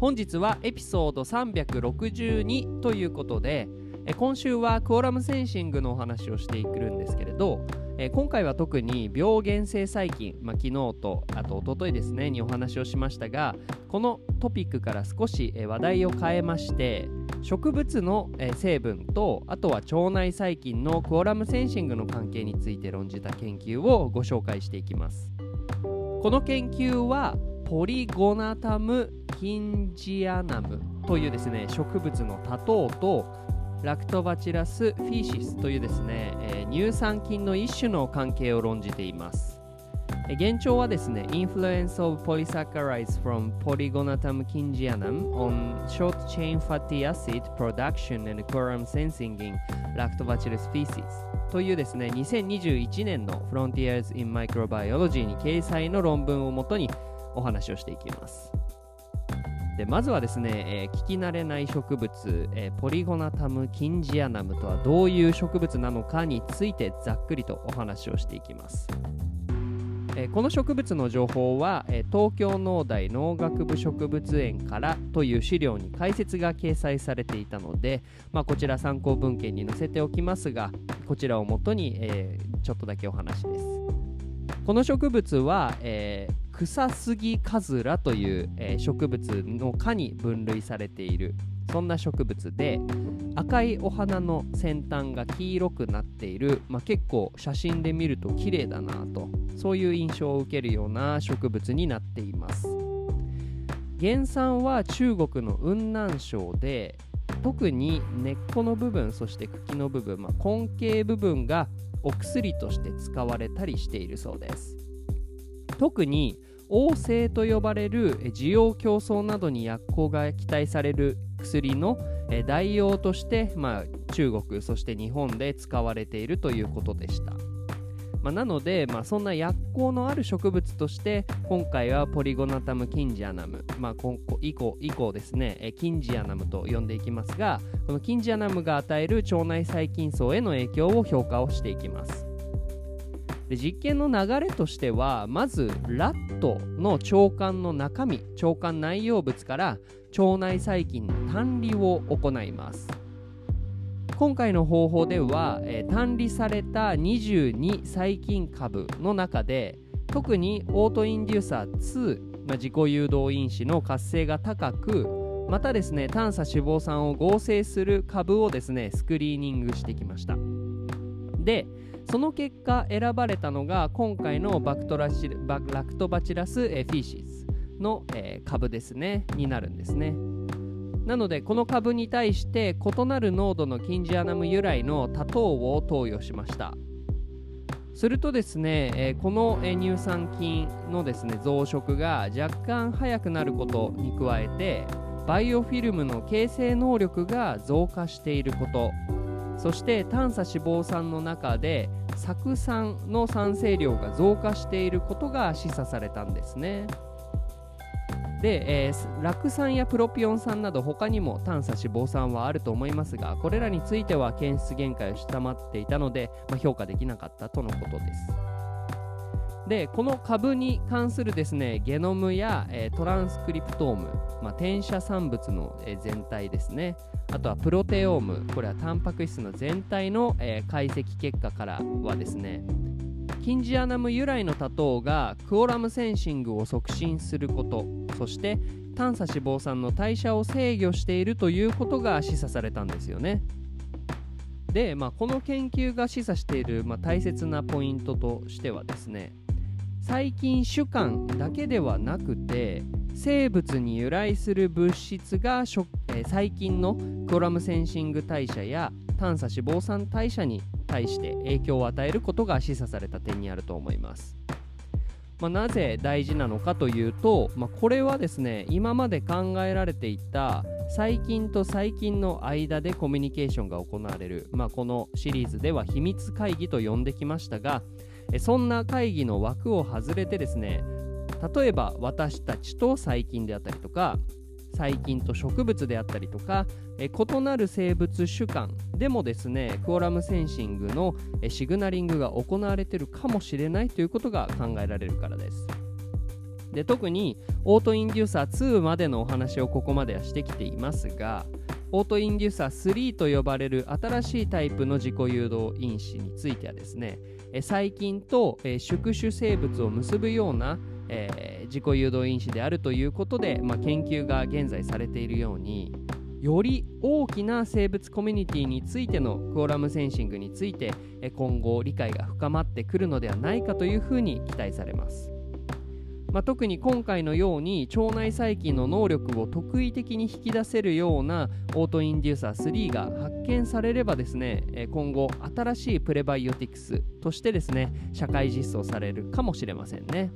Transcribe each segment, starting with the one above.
本日はエピソード362ということで今週はクオラムセンシングのお話をしていくんですけれど今回は特に病原性細菌、まあ、昨日とあと一昨日ですねにお話をしましたがこのトピックから少し話題を変えまして植物の成分とあとは腸内細菌のクオラムセンシングの関係について論じた研究をご紹介していきます。この研究はポリゴナタムキンジアナムというですね植物の多糖とラクトバチラスフィーシスというですね、えー、乳酸菌の一種の関係を論じています。現状はですね、Influence of Polysaccharides from Polygonatum kingianum on short chain fatty acid production and quorum sensing in Lactobacillus species というですね、2021年の Frontiers in Microbiology に掲載の論文をもとにお話をしていきます。でまずはですね、えー、聞き慣れない植物、えー、ポリゴナタム・キンジアナムとはどういう植物なのかについてざっくりとお話をしていきます。えー、この植物の情報は、え東京農大農学部植物園からという資料に解説が掲載されていたので、まあ、こちら参考文献に載せておきますがこちらをもとに、えちょっとだけお話です。この植物は、えークサスギカズラという、えー、植物の科に分類されているそんな植物で赤いお花の先端が黄色くなっている、まあ、結構写真で見ると綺麗だなとそういう印象を受けるような植物になっています。原産は中国の雲南省で特に根っこの部分そして茎の部分、まあ、根茎部分がお薬として使われたりしているそうです。特に王政と呼ばれる需要競争などに薬効が期待される薬の代用として、まあ、中国そして日本で使われているということでした、まあ、なので、まあ、そんな薬効のある植物として今回はポリゴナタムキンジアナム、まあ、今以降以降ですねキンジアナムと呼んでいきますがこのキンジアナムが与える腸内細菌層への影響を評価をしていきます。で実験の流れとしてはまずラットの腸管の中身腸管内容物から腸内細菌の単離を行います。今回の方法では、えー、単離された22細菌株の中で特にオートインデューサー2、まあ、自己誘導因子の活性が高くまたですね短鎖脂肪酸を合成する株をですねスクリーニングしてきました。でその結果選ばれたのが今回のバクトラシバラクトバチラス、フィーシスの、株ですね。になるんですね。なのでこの株に対して異なる濃度のキンジアナム由来の多糖を投与しました。するとですね、この、乳酸菌のですね増殖が若干早くなることに加えてバイオフィルムの形成能力が増加していること。そして短鎖脂肪酸の中で酢酸の酸性量が増加していることが示唆されたんですね。で、えー、酪酸やプロピオン酸など他にも短鎖脂肪酸はあると思いますがこれらについては検出限界を下回っていたので、まあ、評価できなかったとのことです。でこの株に関するですねゲノムや、えー、トランスクリプトーム、まあ、転写産物の、えー、全体ですね。あとはプロテオームこれはタンパク質の全体の、えー、解析結果からはですねキンジアナム由来の多糖がクオラムセンシングを促進することそして短鎖脂肪酸の代謝を制御しているということが示唆されたんですよね。で、まあ、この研究が示唆している、まあ、大切なポイントとしてはですね細菌主観だけではなくて生物に由来する物質が、えー、細菌のクロラムセンシング代謝や短鎖脂肪酸代謝に対して影響を与えることが示唆された点にあると思います。まあ、なぜ大事なのかというと、まあ、これはですね今まで考えられていた細菌と細菌の間でコミュニケーションが行われる、まあ、このシリーズでは秘密会議と呼んできましたがそんな会議の枠を外れてですね例えば私たちと細菌であったりとか細菌と植物であったりとか異なる生物種間でもですねクオラムセンシングのシグナリングが行われているかもしれないということが考えられるからです。で特にオートインデューサー2までのお話をここまではしてきていますがオートインデューサー3と呼ばれる新しいタイプの自己誘導因子についてはですね細菌と宿主生物を結ぶようなえー、自己誘導因子であるということで、まあ、研究が現在されているようにより大きな生物コミュニティについてのクオラムセンシングについて今後理解が深まってくるのではないかというふうに期待されます。まあ、特に今回のように腸内細菌の能力を特異的に引き出せるようなオートインデューサー3が発見されればですね今後新しいプレバイオティクスとしてですね社会実装されるかもしれませんね。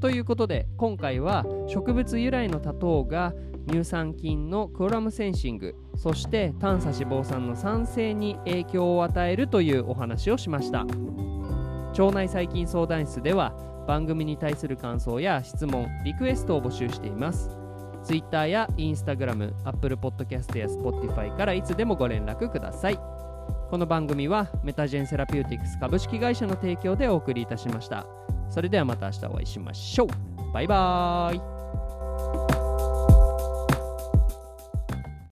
ということで今回は植物由来の多糖が乳酸菌のクロラムセンシングそして短鎖脂肪酸の酸性に影響を与えるというお話をしました腸内細菌相談室では番組に対する感想や質問リクエストを募集しています Twitter や Instagram、Apple Podcast や Spotify からいつでもご連絡くださいこの番組はメタジェンセラピューティクス株式会社の提供でお送りいたしました。それではまた明日お会いしましょう。バイバーイ。